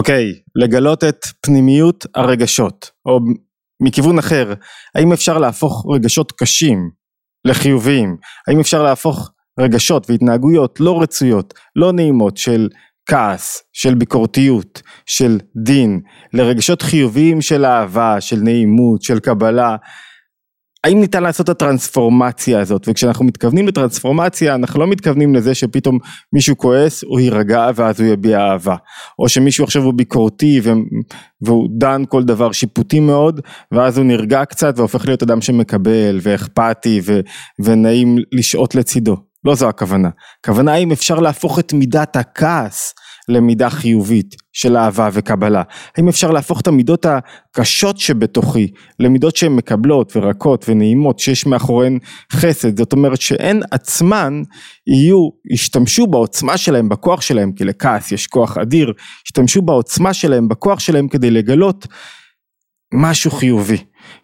אוקיי, לגלות את פנימיות הרגשות, או מכיוון אחר, האם אפשר להפוך רגשות קשים לחיוביים? האם אפשר להפוך רגשות והתנהגויות לא רצויות, לא נעימות של כעס, של ביקורתיות, של דין, לרגשות חיוביים של אהבה, של נעימות, של קבלה, האם ניתן לעשות את הטרנספורמציה הזאת? וכשאנחנו מתכוונים לטרנספורמציה אנחנו לא מתכוונים לזה שפתאום מישהו כועס הוא יירגע ואז הוא יביע אהבה. או שמישהו עכשיו הוא ביקורתי והוא דן כל דבר שיפוטי מאוד ואז הוא נרגע קצת והופך להיות אדם שמקבל ואכפתי ונעים לשהות לצידו. לא זו הכוונה. הכוונה אם אפשר להפוך את מידת הכעס למידה חיובית של אהבה וקבלה? האם אפשר להפוך את המידות הקשות שבתוכי למידות שהן מקבלות ורקות ונעימות שיש מאחוריהן חסד זאת אומרת שהן עצמן יהיו ישתמשו בעוצמה שלהם בכוח שלהם כי לכעס יש כוח אדיר ישתמשו בעוצמה שלהם בכוח שלהם כדי לגלות משהו חיובי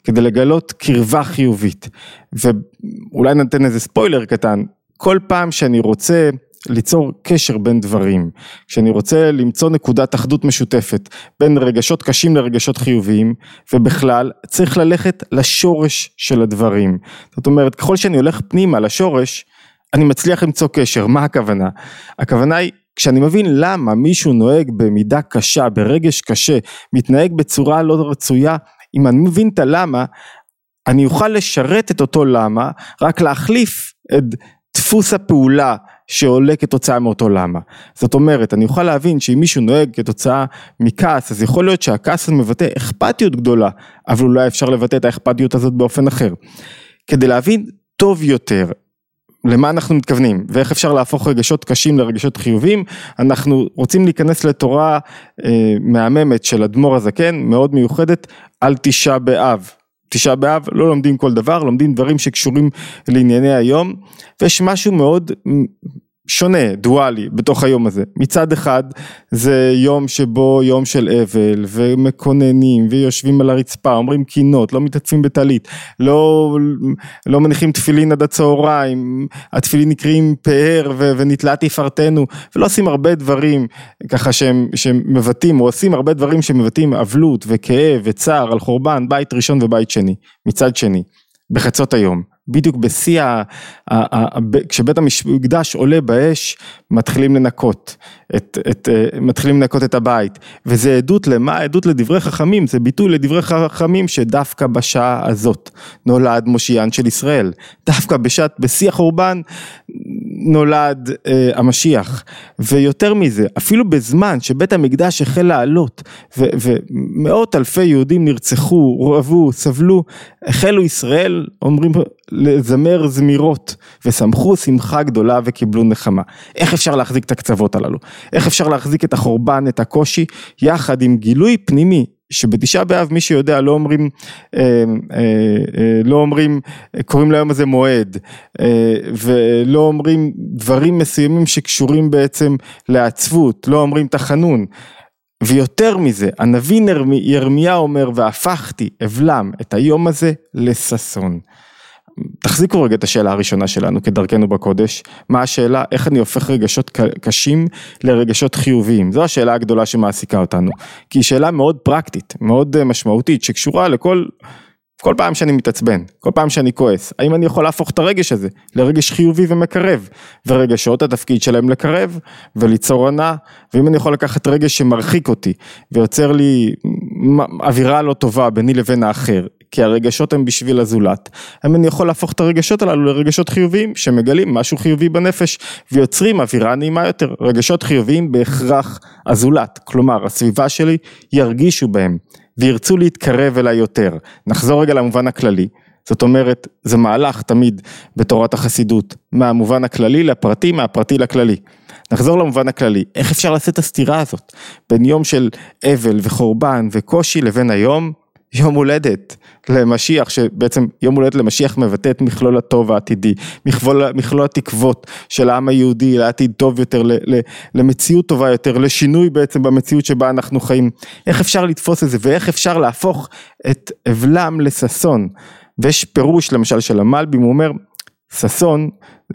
כדי לגלות קרבה חיובית ואולי נתן איזה ספוילר קטן כל פעם שאני רוצה ליצור קשר בין דברים, כשאני רוצה למצוא נקודת אחדות משותפת בין רגשות קשים לרגשות חיוביים ובכלל צריך ללכת לשורש של הדברים, זאת אומרת ככל שאני הולך פנימה לשורש אני מצליח למצוא קשר, מה הכוונה? הכוונה היא כשאני מבין למה מישהו נוהג במידה קשה, ברגש קשה, מתנהג בצורה לא רצויה, אם אני מבין את הלמה, אני אוכל לשרת את אותו למה, רק להחליף את דפוס הפעולה שעולה כתוצאה מאותו למה. זאת אומרת, אני אוכל להבין שאם מישהו נוהג כתוצאה מכעס, אז יכול להיות שהכעס הזה מבטא אכפתיות גדולה, אבל אולי אפשר לבטא את האכפתיות הזאת באופן אחר. כדי להבין טוב יותר למה אנחנו מתכוונים ואיך אפשר להפוך רגשות קשים לרגשות חיוביים אנחנו רוצים להיכנס לתורה אה, מהממת של אדמו"ר הזקן מאוד מיוחדת על תשעה באב תשעה באב לא לומדים כל דבר, לומדים דברים שקשורים לענייני היום ויש משהו מאוד שונה, דואלי, בתוך היום הזה. מצד אחד זה יום שבו יום של אבל ומקוננים ויושבים על הרצפה, אומרים קינות, לא מתעטפים בטלית, לא, לא מניחים תפילין עד הצהריים, התפילין נקראים פאר ונתלה תפארתנו ולא עושים הרבה דברים ככה שהם, שהם מבטאים או עושים הרבה דברים שמבטאים אבלות וכאב וצער על חורבן בית ראשון ובית שני, מצד שני, בחצות היום. בדיוק בשיא, כשבית המקדש עולה באש, מתחילים לנקות, את, את, אה, מתחילים לנקות את הבית, וזה עדות למה? עדות לדברי חכמים, זה ביטוי לדברי חכמים שדווקא בשעה הזאת נולד מושיען של ישראל, דווקא בשעת, בשיא החורבן נולד אה, המשיח, ויותר מזה, אפילו בזמן שבית המקדש החל לעלות, ו, ומאות אלפי יהודים נרצחו, רעבו, סבלו, החלו ישראל, אומרים לזמר זמירות ושמחו שמחה גדולה וקיבלו נחמה. איך אפשר להחזיק את הקצוות הללו? איך אפשר להחזיק את החורבן, את הקושי, יחד עם גילוי פנימי שבתשעה באב מי שיודע לא אומרים, אה, אה, אה, לא אומרים, קוראים ליום הזה מועד ולא אומרים דברים מסוימים שקשורים בעצם לעצבות, לא אומרים תחנון. ויותר מזה הנביא ירמיה אומר והפכתי אבלם את היום הזה לששון תחזיקו רגע את השאלה הראשונה שלנו כדרכנו בקודש, מה השאלה, איך אני הופך רגשות קשים לרגשות חיוביים, זו השאלה הגדולה שמעסיקה אותנו, כי היא שאלה מאוד פרקטית, מאוד אה, משמעותית, שקשורה לכל, כל פעם שאני מתעצבן, כל פעם שאני כועס, האם אני יכול להפוך את הרגש הזה לרגש חיובי ומקרב, ורגשות התפקיד שלהם לקרב וליצור ענה, ואם אני יכול לקחת רגש שמרחיק אותי ויוצר לי אווירה לא טובה ביני לבין האחר, כי הרגשות הם בשביל הזולת, האם אני יכול להפוך את הרגשות הללו לרגשות חיוביים שמגלים משהו חיובי בנפש ויוצרים אווירה נעימה יותר, רגשות חיוביים בהכרח הזולת, כלומר הסביבה שלי ירגישו בהם וירצו להתקרב אליי יותר, נחזור רגע למובן הכללי, זאת אומרת זה מהלך תמיד בתורת החסידות מהמובן הכללי לפרטי, מהפרטי לכללי. נחזור למובן הכללי, איך אפשר לעשות את הסתירה הזאת בין יום של אבל וחורבן וקושי לבין היום יום הולדת למשיח, שבעצם יום הולדת למשיח מבטא את מכלול הטוב העתידי, מכלול, מכלול התקוות של העם היהודי לעתיד טוב יותר, למציאות טובה יותר, לשינוי בעצם במציאות שבה אנחנו חיים. איך אפשר לתפוס את זה ואיך אפשר להפוך את אבלם לששון. ויש פירוש למשל של המלבים, הוא אומר, ששון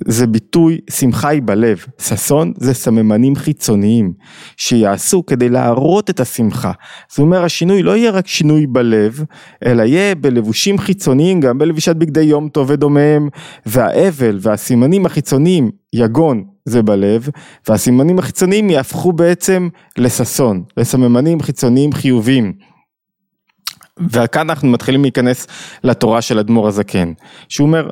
זה ביטוי שמחה היא בלב, ששון זה סממנים חיצוניים שיעשו כדי להראות את השמחה. זאת אומרת השינוי לא יהיה רק שינוי בלב, אלא יהיה בלבושים חיצוניים, גם בלבישת בגדי יום טוב ודומיהם, והאבל והסימנים החיצוניים, יגון זה בלב, והסימנים החיצוניים יהפכו בעצם לששון, לסממנים חיצוניים חיוביים. וכאן אנחנו מתחילים להיכנס לתורה של אדמו"ר הזקן, שהוא אומר,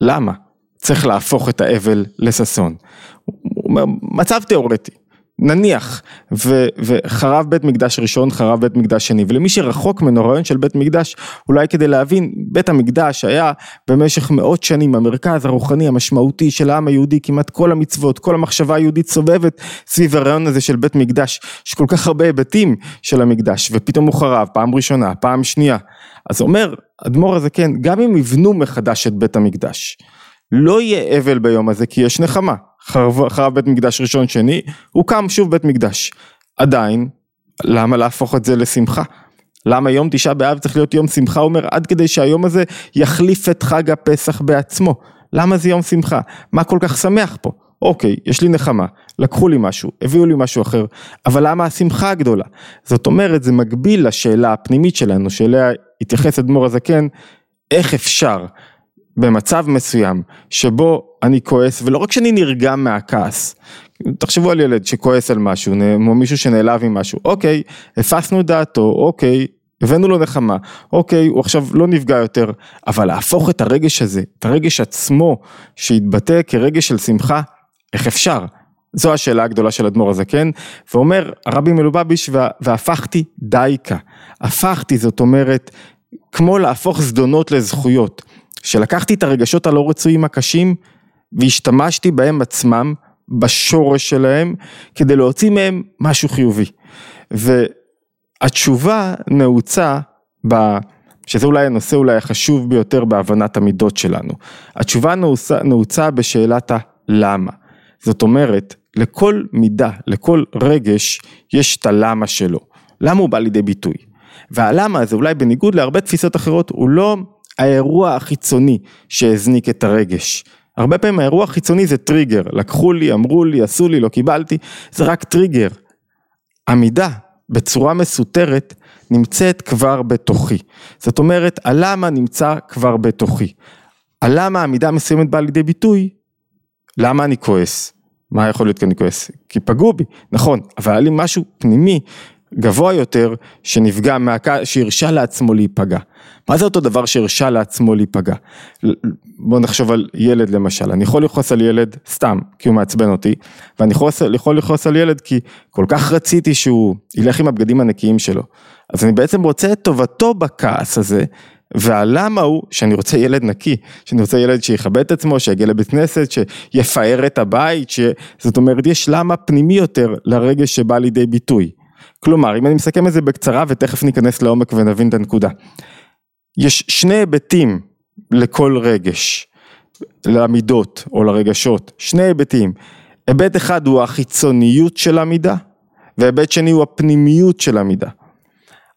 למה? צריך להפוך את האבל לששון. הוא אומר, מצב תיאורטי, נניח, ו, וחרב בית מקדש ראשון, חרב בית מקדש שני, ולמי שרחוק ממנו רעיון של בית מקדש, אולי כדי להבין, בית המקדש היה במשך מאות שנים המרכז הרוחני המשמעותי של העם היהודי, כמעט כל המצוות, כל המחשבה היהודית סובבת סביב הרעיון הזה של בית מקדש, יש כל כך הרבה היבטים של המקדש, ופתאום הוא חרב, פעם ראשונה, פעם שנייה, אז אומר אדמו"ר הזה כן, גם אם יבנו מחדש את בית המקדש, לא יהיה אבל ביום הזה כי יש נחמה, חרב, חרב בית מקדש ראשון שני, הוקם שוב בית מקדש. עדיין, למה להפוך את זה לשמחה? למה יום תשעה באב צריך להיות יום שמחה? הוא אומר עד כדי שהיום הזה יחליף את חג הפסח בעצמו. למה זה יום שמחה? מה כל כך שמח פה? אוקיי, יש לי נחמה, לקחו לי משהו, הביאו לי משהו אחר, אבל למה השמחה הגדולה? זאת אומרת, זה מקביל לשאלה הפנימית שלנו, שאליה התייחס אדמו"ר הזקן, איך אפשר במצב מסוים שבו אני כועס, ולא רק שאני נרגם מהכעס, תחשבו על ילד שכועס על משהו, או מישהו שנעלב עם משהו, אוקיי, הפסנו דעתו, אוקיי, הבאנו לו נחמה, אוקיי, הוא עכשיו לא נפגע יותר, אבל להפוך את הרגש הזה, את הרגש עצמו, שיתבטא כרגש של שמחה, איך אפשר? זו השאלה הגדולה של אדמו"ר הזקן, ואומר הרבי מלובביץ' והפכתי דייקה, הפכתי זאת אומרת כמו להפוך זדונות לזכויות, שלקחתי את הרגשות הלא רצויים הקשים והשתמשתי בהם עצמם, בשורש שלהם, כדי להוציא מהם משהו חיובי. והתשובה נעוצה ב... שזה אולי הנושא אולי החשוב ביותר בהבנת המידות שלנו. התשובה נעוצה, נעוצה בשאלת הלמה. זאת אומרת, לכל מידה, לכל רגש, יש את הלמה שלו. למה הוא בא לידי ביטוי? והלמה הזה, אולי בניגוד להרבה תפיסות אחרות, הוא לא האירוע החיצוני שהזניק את הרגש. הרבה פעמים האירוע החיצוני זה טריגר, לקחו לי, אמרו לי, עשו לי, לא קיבלתי, זה רק טריגר. עמידה בצורה מסותרת נמצאת כבר בתוכי. זאת אומרת, הלמה נמצא כבר בתוכי. הלמה עמידה מסוימת באה לידי ביטוי, למה אני כועס? מה יכול להיות כי אני כועס? כי פגעו בי, נכון, אבל היה לי משהו פנימי גבוה יותר שנפגע, מהק... שהרשה לעצמו להיפגע. מה זה אותו דבר שהרשה לעצמו להיפגע? בוא נחשוב על ילד למשל, אני יכול לכעוס על ילד סתם כי הוא מעצבן אותי, ואני יכול לכעוס על ילד כי כל כך רציתי שהוא ילך עם הבגדים הנקיים שלו. אז אני בעצם רוצה את טובתו בכעס הזה, והלמה הוא שאני רוצה ילד נקי, שאני רוצה ילד שיכבד את עצמו, שיגיע לבית כנסת, שיפאר את הבית, ש... זאת אומרת יש למה פנימי יותר לרגש שבא לידי ביטוי. כלומר, אם אני מסכם את זה בקצרה ותכף ניכנס לעומק ונבין את הנקודה. יש שני היבטים לכל רגש, למידות או לרגשות, שני היבטים. היבט אחד הוא החיצוניות של המידה, והיבט שני הוא הפנימיות של המידה.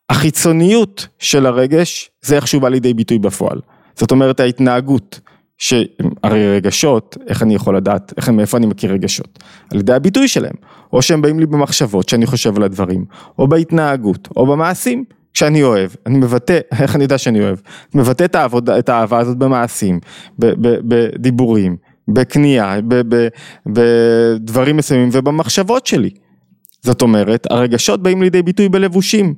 החיצוניות של הרגש זה איך שהוא בא לידי ביטוי בפועל. זאת אומרת ההתנהגות, שהרי רגשות, איך אני יכול לדעת, איך, מאיפה אני מכיר רגשות? על ידי הביטוי שלהם, או שהם באים לי במחשבות שאני חושב על הדברים, או בהתנהגות, או במעשים. כשאני אוהב, אני מבטא, איך אני יודע שאני אוהב? מבטא את העבודה, את האהבה הזאת במעשים, בדיבורים, בקנייה, בדברים מסוימים ובמחשבות שלי. זאת אומרת, הרגשות באים לידי ביטוי בלבושים.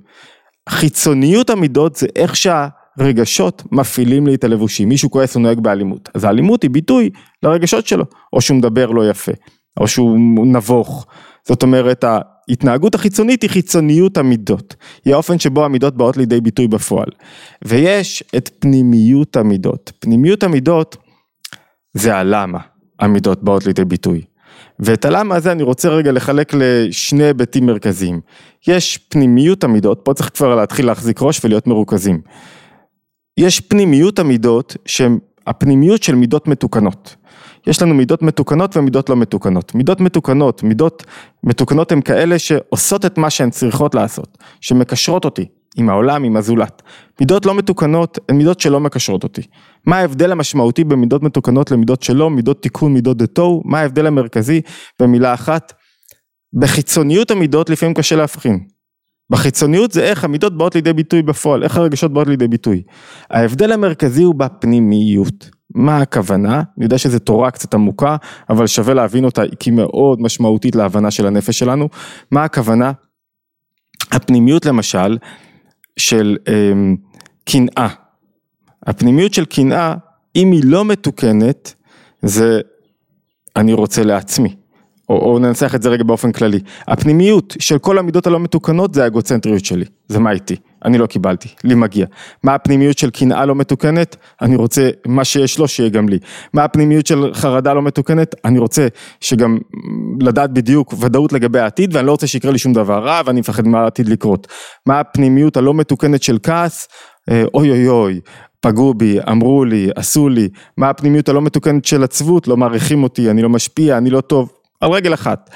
חיצוניות המידות זה איך שה... רגשות מפעילים לי את הלבושים, מישהו כועס ונוהג באלימות, אז האלימות היא ביטוי לרגשות שלו, או שהוא מדבר לא יפה, או שהוא נבוך, זאת אומרת ההתנהגות החיצונית היא חיצוניות המידות, היא האופן שבו המידות באות לידי ביטוי בפועל, ויש את פנימיות המידות, פנימיות המידות זה הלמה המידות באות לידי ביטוי, ואת הלמה הזה אני רוצה רגע לחלק לשני היבטים מרכזיים, יש פנימיות המידות, פה צריך כבר להתחיל להחזיק ראש ולהיות מרוכזים. יש פנימיות המידות שהן הפנימיות של מידות מתוקנות. יש לנו מידות מתוקנות ומידות לא מתוקנות. מידות מתוקנות, מידות מתוקנות הן כאלה שעושות את מה שהן צריכות לעשות, שמקשרות אותי עם העולם, עם הזולת. מידות לא מתוקנות הן מידות שלא מקשרות אותי. מה ההבדל המשמעותי במידות מתוקנות למידות שלא, מידות תיקון, מידות דתו, מה ההבדל המרכזי במילה אחת? בחיצוניות המידות לפעמים קשה להבחין. בחיצוניות זה איך המידות באות לידי ביטוי בפועל, איך הרגשות באות לידי ביטוי. ההבדל המרכזי הוא בפנימיות. מה הכוונה? אני יודע שזו תורה קצת עמוקה, אבל שווה להבין אותה כי היא מאוד משמעותית להבנה של הנפש שלנו. מה הכוונה? הפנימיות למשל של אמ, קנאה. הפנימיות של קנאה, אם היא לא מתוקנת, זה אני רוצה לעצמי. או, או ננסח את זה רגע באופן כללי. הפנימיות של כל המידות הלא מתוקנות זה האגוצנטריות שלי, זה מה איתי, אני לא קיבלתי, לי מגיע. מה הפנימיות של קנאה לא מתוקנת? אני רוצה מה שיש לו שיהיה גם לי. מה הפנימיות של חרדה לא מתוקנת? אני רוצה שגם לדעת בדיוק ודאות לגבי העתיד ואני לא רוצה שיקרה לי שום דבר רע ואני מפחד מה העתיד לקרות. מה הפנימיות הלא מתוקנת של כעס? אה, אוי אוי אוי, פגעו בי, אמרו לי, עשו לי, מה הפנימיות הלא מתוקנת של עצבות, לא מעריכים אותי, אני לא משפיע, אני לא טוב, על רגל אחת.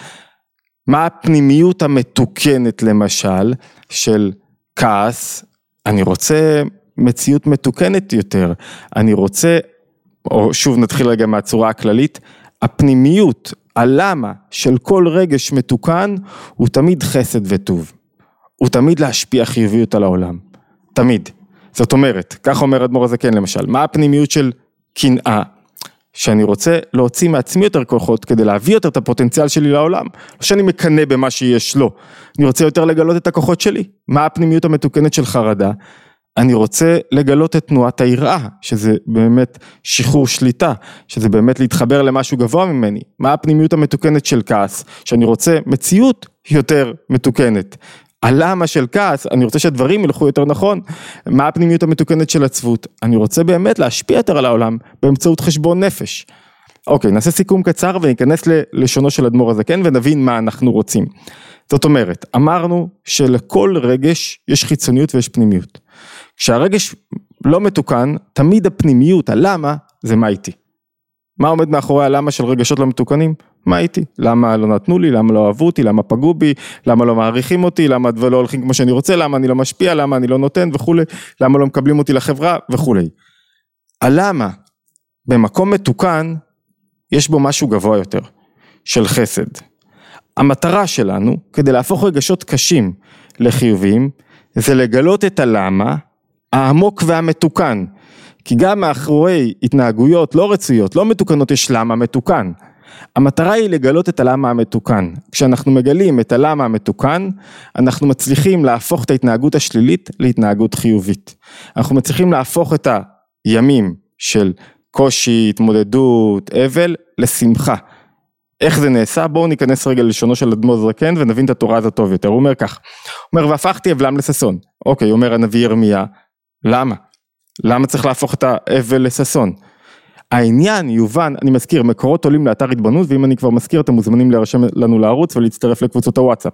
מה הפנימיות המתוקנת למשל של כעס, אני רוצה מציאות מתוקנת יותר, אני רוצה, או שוב נתחיל רגע מהצורה הכללית, הפנימיות, הלמה של כל רגש מתוקן הוא תמיד חסד וטוב, הוא תמיד להשפיע חיוביות על העולם, תמיד. זאת אומרת, כך אומר אדמו"ר הזקן למשל, מה הפנימיות של קנאה? שאני רוצה להוציא מעצמי יותר כוחות כדי להביא יותר את הפוטנציאל שלי לעולם. לא שאני מקנא במה שיש לו, אני רוצה יותר לגלות את הכוחות שלי. מה הפנימיות המתוקנת של חרדה? אני רוצה לגלות את תנועת היראה, שזה באמת שחרור שליטה, שזה באמת להתחבר למשהו גבוה ממני. מה הפנימיות המתוקנת של כעס? שאני רוצה מציאות יותר מתוקנת. הלמה של כעס, אני רוצה שהדברים ילכו יותר נכון, מה הפנימיות המתוקנת של עצבות, אני רוצה באמת להשפיע יותר על העולם באמצעות חשבון נפש. אוקיי, נעשה סיכום קצר וניכנס ללשונו של אדמו"ר הזקן ונבין מה אנחנו רוצים. זאת אומרת, אמרנו שלכל רגש יש חיצוניות ויש פנימיות. כשהרגש לא מתוקן, תמיד הפנימיות, הלמה, זה מה איתי. מה עומד מאחורי הלמה של רגשות לא מתוקנים? מה הייתי? למה לא נתנו לי? למה לא אהבו אותי? למה פגעו בי? למה לא מעריכים אותי? למה לא הולכים כמו שאני רוצה? למה אני לא משפיע? למה אני לא נותן וכולי? למה לא מקבלים אותי לחברה? וכולי. הלמה במקום מתוקן יש בו משהו גבוה יותר של חסד. המטרה שלנו כדי להפוך רגשות קשים לחיוביים זה לגלות את הלמה העמוק והמתוקן כי גם מאחורי התנהגויות לא רצויות, לא מתוקנות, יש למה מתוקן. המטרה היא לגלות את הלמה המתוקן. כשאנחנו מגלים את הלמה המתוקן, אנחנו מצליחים להפוך את ההתנהגות השלילית להתנהגות חיובית. אנחנו מצליחים להפוך את הימים של קושי, התמודדות, אבל, לשמחה. איך זה נעשה? בואו ניכנס רגע ללשונו של אדמו"ר זקן ונבין את התורה הזאת טוב יותר. הוא אומר כך, הוא אומר והפכתי אבלם לששון. אוקיי, אומר הנביא ירמיה, למה? למה צריך להפוך את האבל לששון? העניין יובן, אני מזכיר, מקורות עולים לאתר התבוננות ואם אני כבר מזכיר אתם מוזמנים להירשם לנו לערוץ ולהצטרף לקבוצות הוואטסאפ.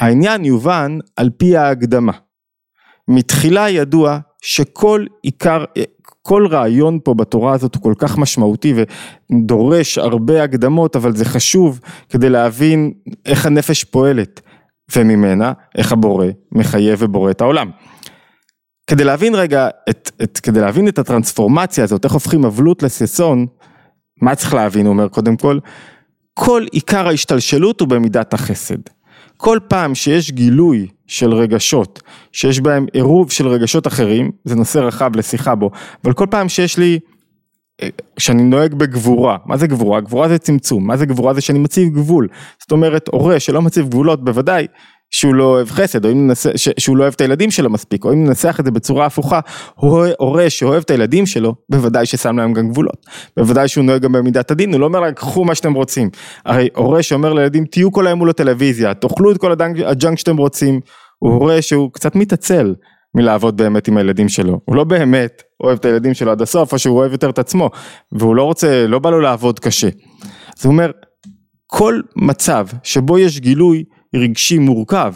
העניין יובן על פי ההקדמה. מתחילה ידוע שכל עיקר, כל רעיון פה בתורה הזאת הוא כל כך משמעותי ודורש הרבה הקדמות אבל זה חשוב כדי להבין איך הנפש פועלת וממנה איך הבורא מחייב ובורא את העולם. כדי להבין רגע, את, את, כדי להבין את הטרנספורמציה הזאת, איך הופכים אבלות לששון, מה צריך להבין, הוא אומר קודם כל, כל עיקר ההשתלשלות הוא במידת החסד. כל פעם שיש גילוי של רגשות, שיש בהם עירוב של רגשות אחרים, זה נושא רחב לשיחה בו, אבל כל פעם שיש לי, אה, שאני נוהג בגבורה, מה זה גבורה? גבורה זה צמצום, מה זה גבורה? זה שאני מציב גבול, זאת אומרת הורה שלא מציב גבולות בוודאי שהוא לא אוהב חסד, או אם ננסה, ש, שהוא לא אוהב את הילדים שלו מספיק, או אם ננסח את זה בצורה הפוכה, הורה שאוהב את הילדים שלו, בוודאי ששם להם גם גבולות. בוודאי שהוא נוהג גם במידת הדין, הוא לא אומר להם, קחו מה שאתם רוצים. הרי הורה שאומר לילדים, תהיו כל היום מול הטלוויזיה, תאכלו את כל הג'אנק שאתם רוצים, הוא הורה שהוא קצת מתעצל מלעבוד באמת עם הילדים שלו. הוא לא באמת אוהב את הילדים שלו עד הסוף, או שהוא אוהב יותר את עצמו, והוא לא רוצה, לא בא לו לעבוד קשה. אז הוא אומר, כל מצב שבו יש גילוי רגשי מורכב,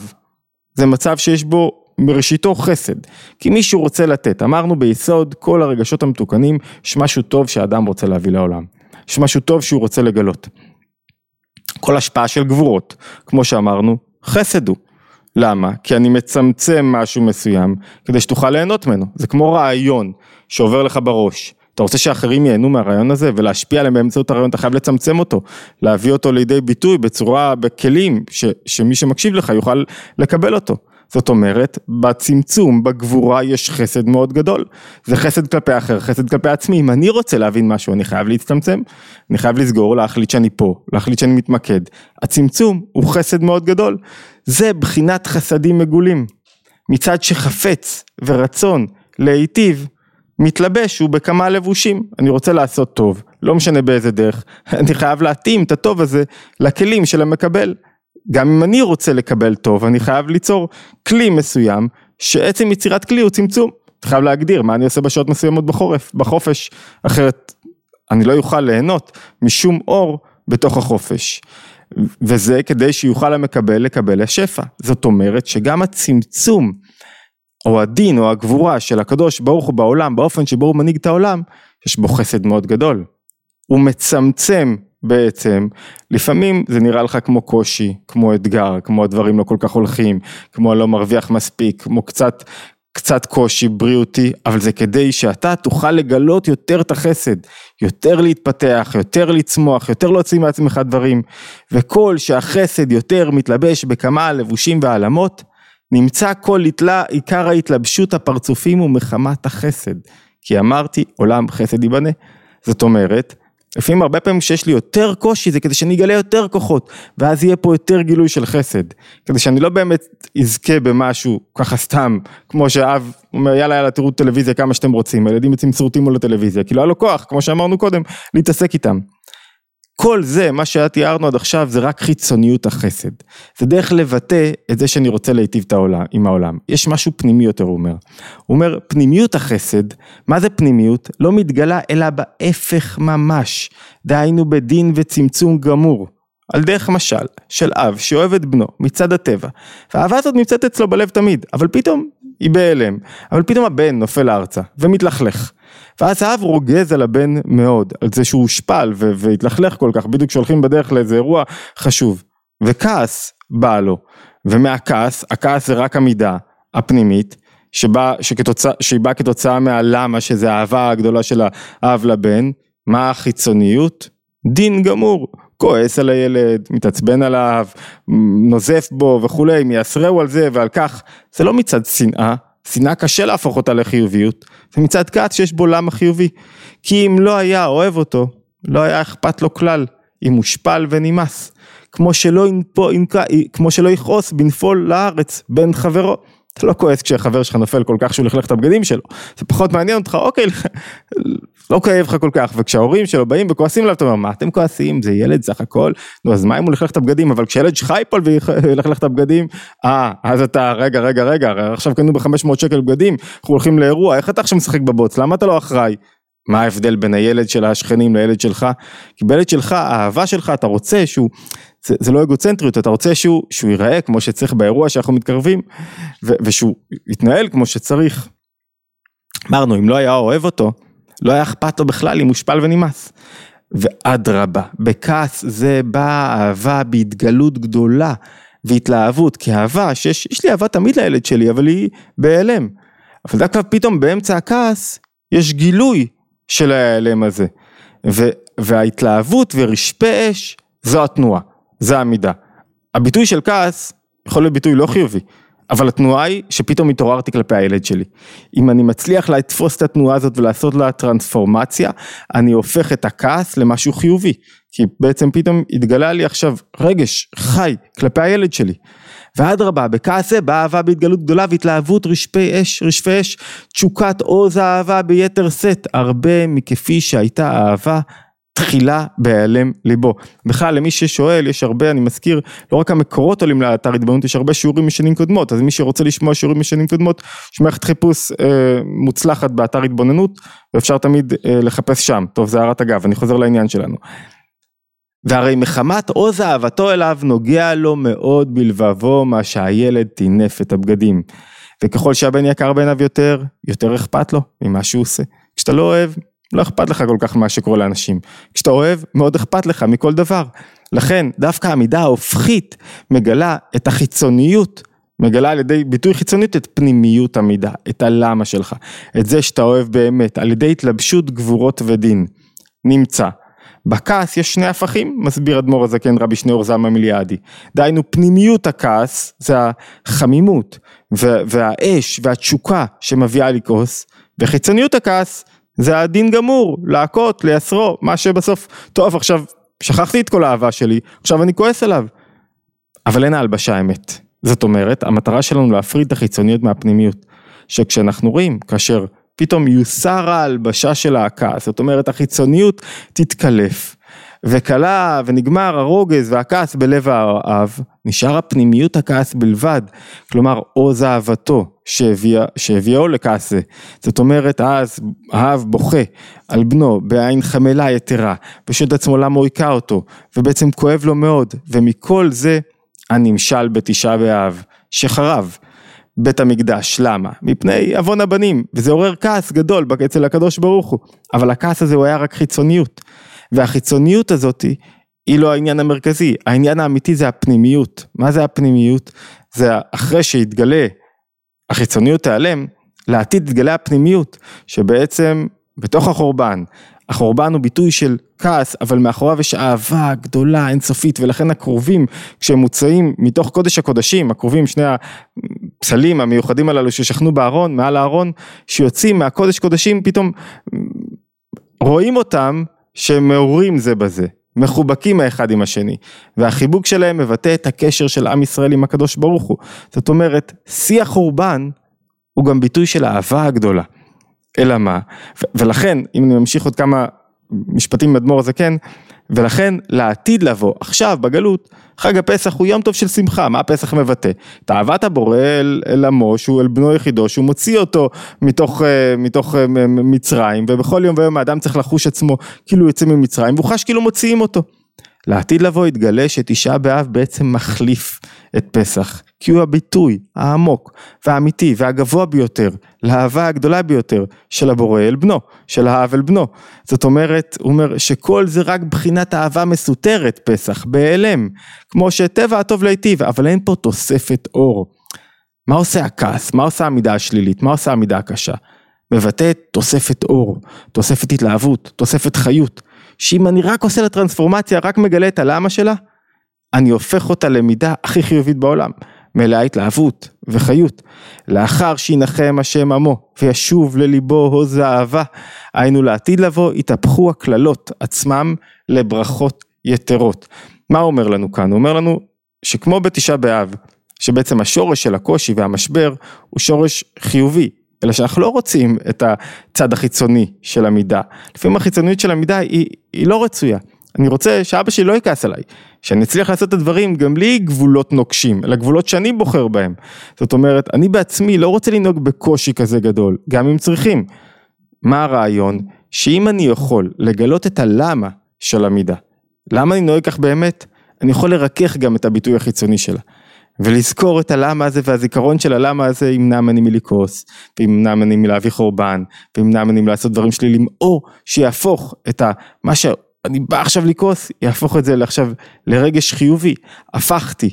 זה מצב שיש בו מראשיתו חסד, כי מישהו רוצה לתת, אמרנו ביסוד כל הרגשות המתוקנים, יש משהו טוב שהאדם רוצה להביא לעולם, יש משהו טוב שהוא רוצה לגלות. כל השפעה של גבורות, כמו שאמרנו, חסד הוא. למה? כי אני מצמצם משהו מסוים כדי שתוכל ליהנות ממנו. זה כמו רעיון שעובר לך בראש. אתה רוצה שאחרים ייהנו מהרעיון הזה ולהשפיע עליהם באמצעות הרעיון, אתה חייב לצמצם אותו, להביא אותו לידי ביטוי בצורה, בכלים, ש, שמי שמקשיב לך יוכל לקבל אותו. זאת אומרת, בצמצום, בגבורה יש חסד מאוד גדול. זה חסד כלפי אחר, חסד כלפי עצמי. אם אני רוצה להבין משהו, אני חייב להצטמצם, אני חייב לסגור, להחליט שאני פה, להחליט שאני מתמקד. הצמצום הוא חסד מאוד גדול. זה בחינת חסדים מגולים. מצד שחפץ ורצון להיטיב, מתלבש הוא בכמה לבושים, אני רוצה לעשות טוב, לא משנה באיזה דרך, אני חייב להתאים את הטוב הזה לכלים של המקבל. גם אם אני רוצה לקבל טוב, אני חייב ליצור כלי מסוים, שעצם יצירת כלי הוא צמצום. אני חייב להגדיר מה אני עושה בשעות מסוימות בחורף, בחופש, אחרת אני לא אוכל ליהנות משום אור בתוך החופש. וזה כדי שיוכל המקבל לקבל השפע. זאת אומרת שגם הצמצום או הדין או הגבורה של הקדוש ברוך הוא בעולם, באופן שבו הוא מנהיג את העולם, יש בו חסד מאוד גדול. הוא מצמצם בעצם, לפעמים זה נראה לך כמו קושי, כמו אתגר, כמו הדברים לא כל כך הולכים, כמו לא מרוויח מספיק, כמו קצת, קצת קושי בריאותי, אבל זה כדי שאתה תוכל לגלות יותר את החסד, יותר להתפתח, יותר לצמוח, יותר להוציא מעצמך דברים, וכל שהחסד יותר מתלבש בכמה לבושים והעלמות, נמצא כל התלה, עיקר ההתלבשות הפרצופים ומחמת החסד. כי אמרתי, עולם חסד ייבנה. זאת אומרת, לפעמים הרבה פעמים כשיש לי יותר קושי זה כדי שאני אגלה יותר כוחות ואז יהיה פה יותר גילוי של חסד כדי שאני לא באמת אזכה במשהו ככה סתם כמו שאב אומר יאללה יאללה תראו טלוויזיה כמה שאתם רוצים הילדים יוצאים שרוטים מול הטלוויזיה כי לא היה לו כוח כמו שאמרנו קודם להתעסק איתם כל זה, מה שתיארנו עד עכשיו, זה רק חיצוניות החסד. זה דרך לבטא את זה שאני רוצה להיטיב עם העולם. יש משהו פנימי יותר, הוא אומר. הוא אומר, פנימיות החסד, מה זה פנימיות? לא מתגלה אלא בהפך ממש. דהיינו בדין וצמצום גמור. על דרך משל, של אב שאוהב את בנו מצד הטבע, והאהבה הזאת נמצאת אצלו בלב תמיד, אבל פתאום היא בהלם, אבל פתאום הבן נופל ארצה ומתלכלך. ואז האב רוגז על הבן מאוד, על זה שהוא הושפל והתלכלך כל כך, בדיוק כשהולכים בדרך לאיזה אירוע חשוב. וכעס בא לו, ומהכעס, הכעס זה רק המידה הפנימית, שבא, שכתוצא, שהיא באה כתוצאה מהלמה, שזה האהבה הגדולה של האב לבן, מה החיצוניות? דין גמור, כועס על הילד, מתעצבן עליו, נוזף בו וכולי, מייסרהו על זה ועל כך, זה לא מצד שנאה, שנאה קשה להפוך אותה לחיוביות, זה מצד כת שיש בו למה חיובי, כי אם לא היה אוהב אותו, לא היה אכפת לו כלל, אם מושפל ונמאס, כמו שלא, כמו שלא יכעוס בנפול לארץ בין חברו. אתה לא כועס כשהחבר שלך נופל כל כך שהוא לכלך את הבגדים שלו, זה פחות מעניין אותך, אוקיי, לא כאב לך כל כך, וכשההורים שלו באים וכועסים עליו, אתה אומר, מה אתם כועסים, זה ילד סך הכל, נו אז מה אם הוא לכלך את הבגדים, אבל כשילד שלך ייפול וילכלך את הבגדים, אה, אז אתה, רגע, רגע, רגע, עכשיו קנו ב-500 שקל בגדים, אנחנו הולכים לאירוע, איך אתה עכשיו משחק בבוץ, למה אתה לא אחראי? מה ההבדל בין הילד של השכנים לילד שלך? כי בילד שלך, האהבה שלך, אתה רוצה שהוא, זה, זה לא אגוצנטריות, אתה רוצה שהוא, שהוא ייראה כמו שצריך באירוע שאנחנו מתקרבים, ו, ושהוא יתנהל כמו שצריך. אמרנו, אם לא היה אוהב אותו, לא היה אכפת לו בכלל אם מושפל ונמאס. ואדרבה, בכעס זה באה אהבה בהתגלות גדולה והתלהבות, כי אהבה, שיש לי אהבה תמיד לילד שלי, אבל היא בהיעלם. אבל דווקא פתאום באמצע הכעס, יש גילוי של ההיעלם הזה. ו, וההתלהבות ורשפי אש, זו התנועה, זו המידה. הביטוי של כעס יכול להיות ביטוי לא חיובי. אבל התנועה היא שפתאום התעוררתי כלפי הילד שלי. אם אני מצליח לתפוס את התנועה הזאת ולעשות לה טרנספורמציה, אני הופך את הכעס למשהו חיובי. כי בעצם פתאום התגלה לי עכשיו רגש חי כלפי הילד שלי. ואדרבה, בכעס זה באה אהבה בהתגלות גדולה והתלהבות רשפי אש, רשפי אש, תשוקת עוז האהבה ביתר שאת, הרבה מכפי שהייתה אהבה תחילה בהיעלם ליבו. בכלל למי ששואל יש הרבה אני מזכיר לא רק המקורות עולים לאתר התבוננות יש הרבה שיעורים משנים קודמות אז מי שרוצה לשמוע שיעורים משנים קודמות יש מערכת חיפוש אה, מוצלחת באתר התבוננות ואפשר תמיד אה, לחפש שם טוב זה הערת אגב אני חוזר לעניין שלנו. והרי מחמת עוז אהבתו אליו נוגע לו מאוד בלבבו מה שהילד טינף את הבגדים. וככל שהבן יקר בעיניו יותר, יותר אכפת לו ממה שהוא עושה. כשאתה לא אוהב, לא אכפת לך כל כך מה שקורה לאנשים. כשאתה אוהב, מאוד אכפת לך מכל דבר. לכן, דווקא העמידה ההופכית מגלה את החיצוניות מגלה על ידי ביטוי חיצונית את פנימיות המידה, את הלמה שלך, את זה שאתה אוהב באמת, על ידי התלבשות גבורות ודין. נמצא. בכעס יש שני הפכים, מסביר אדמו"ר הזקן רבי שניאור זלמה מיליאדי. דהיינו פנימיות הכעס זה החמימות והאש והתשוקה שמביאה לכעוס, וחיצוניות הכעס זה הדין גמור, להכות, לייסרו, מה שבסוף, טוב עכשיו שכחתי את כל האהבה שלי, עכשיו אני כועס עליו. אבל אין ההלבשה אמת. זאת אומרת, המטרה שלנו להפריד את החיצוניות מהפנימיות. שכשאנחנו רואים, כאשר פתאום יוסר ההלבשה של הכעס, זאת אומרת החיצוניות תתקלף, וכלה ונגמר הרוגז והכעס בלב האב, נשאר הפנימיות הכעס בלבד, כלומר עוז אהבתו שהביאו לכעס זה, זאת אומרת אז האב בוכה על בנו בעין חמלה יתרה, את עצמו למה הוא היכה אותו, ובעצם כואב לו מאוד, ומכל זה הנמשל בתשעה באב, שחרב. בית המקדש, למה? מפני עוון הבנים, וזה עורר כעס גדול אצל הקדוש ברוך הוא, אבל הכעס הזה הוא היה רק חיצוניות, והחיצוניות הזאת היא לא העניין המרכזי, העניין האמיתי זה הפנימיות, מה זה הפנימיות? זה אחרי שיתגלה, החיצוניות תיעלם, לעתיד תתגלה הפנימיות, שבעצם בתוך החורבן, החורבן הוא ביטוי של כעס, אבל מאחוריו יש אהבה גדולה, אינסופית, ולכן הקרובים, כשהם מוצאים מתוך קודש הקודשים, הקרובים, שני הפסלים המיוחדים הללו ששכנו בארון, מעל הארון, שיוצאים מהקודש קודשים, פתאום רואים אותם שהם מעורים זה בזה, מחובקים האחד עם השני, והחיבוק שלהם מבטא את הקשר של עם ישראל עם הקדוש ברוך הוא. זאת אומרת, שיא החורבן הוא גם ביטוי של האהבה הגדולה. אלא מה? ולכן, אם אני ממשיך עוד כמה משפטים מאדמו"ר הזקן, ולכן לעתיד לבוא, עכשיו בגלות, חג הפסח הוא יום טוב של שמחה, מה הפסח מבטא? את אהבת הבורא אל, אל עמו, שהוא אל בנו יחידו, שהוא מוציא אותו מתוך, אה, מתוך אה, מצרים, ובכל יום ויום האדם צריך לחוש עצמו כאילו הוא יוצא ממצרים, והוא חש כאילו מוציאים אותו. לעתיד לבוא יתגלה שתשעה באב בעצם מחליף את פסח, כי הוא הביטוי העמוק והאמיתי והגבוה ביותר לאהבה הגדולה ביותר של הבורא אל בנו, של האב אל בנו. זאת אומרת, הוא אומר שכל זה רק בחינת אהבה מסותרת פסח, בהיעלם, כמו שטבע הטוב להיטיב, אבל אין פה תוספת אור. מה עושה הכעס? מה עושה המידה השלילית? מה עושה המידה הקשה? מבטאת תוספת אור, תוספת התלהבות, תוספת חיות. שאם אני רק עושה לה טרנספורמציה, רק מגלה את הלמה שלה, אני הופך אותה למידה הכי חיובית בעולם, מלאה התלהבות וחיות. לאחר שינחם השם עמו וישוב לליבו עוז האהבה, היינו לעתיד לבוא, יתהפכו הקללות עצמם לברכות יתרות. מה אומר לנו כאן? הוא אומר לנו שכמו בתשעה באב, שבעצם השורש של הקושי והמשבר הוא שורש חיובי, אלא שאנחנו לא רוצים את הצד החיצוני של המידה. לפעמים החיצוניות של המידה היא, היא לא רצויה. אני רוצה שאבא שלי לא יכעס עליי, שאני אצליח לעשות את הדברים גם בלי גבולות נוקשים, אלא גבולות שאני בוחר בהם. זאת אומרת, אני בעצמי לא רוצה לנהוג בקושי כזה גדול, גם אם צריכים. מה הרעיון? שאם אני יכול לגלות את הלמה של המידה, למה אני נוהג כך באמת, אני יכול לרכך גם את הביטוי החיצוני שלה. ולזכור את הלמה הזה והזיכרון של הלמה הזה ימנע ממני מלכעוס, וימנע ממני מלהביא חורבן, וימנע ממני מלעשות דברים שלילים, או שיהפוך את. מה שאני בא עכשיו לכעוס, יהפוך את זה עכשיו לרגש חיובי. הפכתי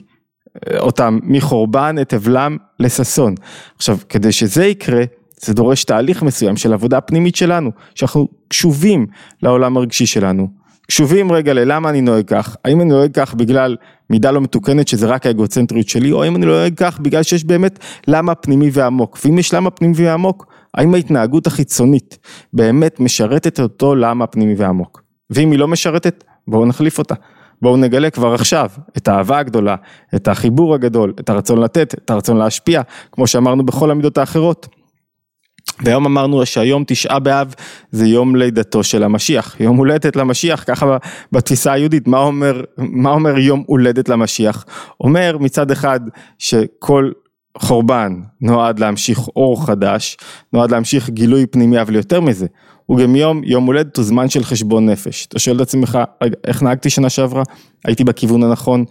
אה, אותם מחורבן את אבלם לששון. עכשיו, כדי שזה יקרה, זה דורש תהליך מסוים של עבודה פנימית שלנו, שאנחנו קשובים לעולם הרגשי שלנו. קשובים רגע ללמה אני נוהג כך, האם אני נוהג כך בגלל מידה לא מתוקנת שזה רק האגוצנטריות שלי, או האם אני נוהג כך בגלל שיש באמת למה פנימי ועמוק, ואם יש למה פנימי ועמוק, האם ההתנהגות החיצונית באמת משרתת אותו למה פנימי ועמוק, ואם היא לא משרתת, בואו נחליף אותה. בואו נגלה כבר עכשיו את האהבה הגדולה, את החיבור הגדול, את הרצון לתת, את הרצון להשפיע, כמו שאמרנו בכל המידות האחרות. והיום אמרנו שהיום תשעה באב זה יום לידתו של המשיח, יום הולדת למשיח, ככה בתפיסה היהודית, מה אומר, מה אומר יום הולדת למשיח? אומר מצד אחד שכל חורבן נועד להמשיך אור חדש, נועד להמשיך גילוי פנימי, אבל יותר מזה, הוא גם יום, יום הולדת הוא זמן של חשבון נפש. אתה שואל את עצמך, איך נהגתי שנה שעברה? הייתי בכיוון הנכון?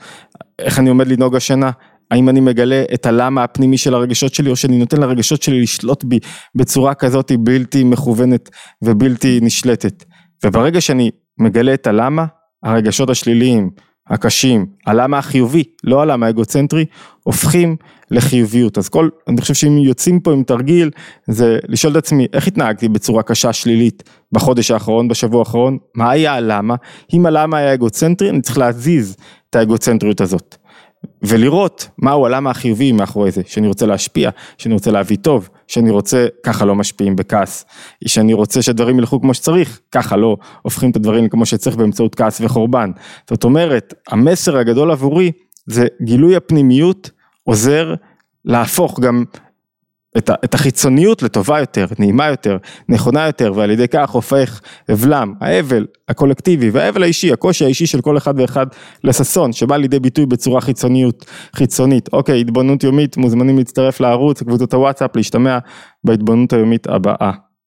איך אני עומד לנהוג השנה? האם אני מגלה את הלמה הפנימי של הרגשות שלי, או שאני נותן לרגשות שלי לשלוט בי בצורה כזאת בלתי מכוונת ובלתי נשלטת. וברגע שאני מגלה את הלמה, הרגשות השליליים, הקשים, הלמה החיובי, לא הלמה האגוצנטרי, הופכים לחיוביות. אז כל, אני חושב שאם יוצאים פה עם תרגיל, זה לשאול את עצמי, איך התנהגתי בצורה קשה שלילית בחודש האחרון, בשבוע האחרון, מה היה הלמה? אם הלמה היה אגוצנטרי, אני צריך להזיז את האגוצנטריות הזאת. ולראות מהו הלמה החיובי מאחורי זה, שאני רוצה להשפיע, שאני רוצה להביא טוב, שאני רוצה, ככה לא משפיעים בכעס, שאני רוצה שהדברים ילכו כמו שצריך, ככה לא הופכים את הדברים כמו שצריך באמצעות כעס וחורבן. זאת אומרת, המסר הגדול עבורי זה גילוי הפנימיות עוזר להפוך גם את, את החיצוניות לטובה יותר, נעימה יותר, נכונה יותר, ועל ידי כך הופך אבלם, האבל הקולקטיבי והאבל האישי, הקושי האישי של כל אחד ואחד לששון, שבא לידי ביטוי בצורה חיצוניות, חיצונית. אוקיי, התבוננות יומית, מוזמנים להצטרף לערוץ, קבוצות הוואטסאפ, להשתמע בהתבוננות היומית הבאה.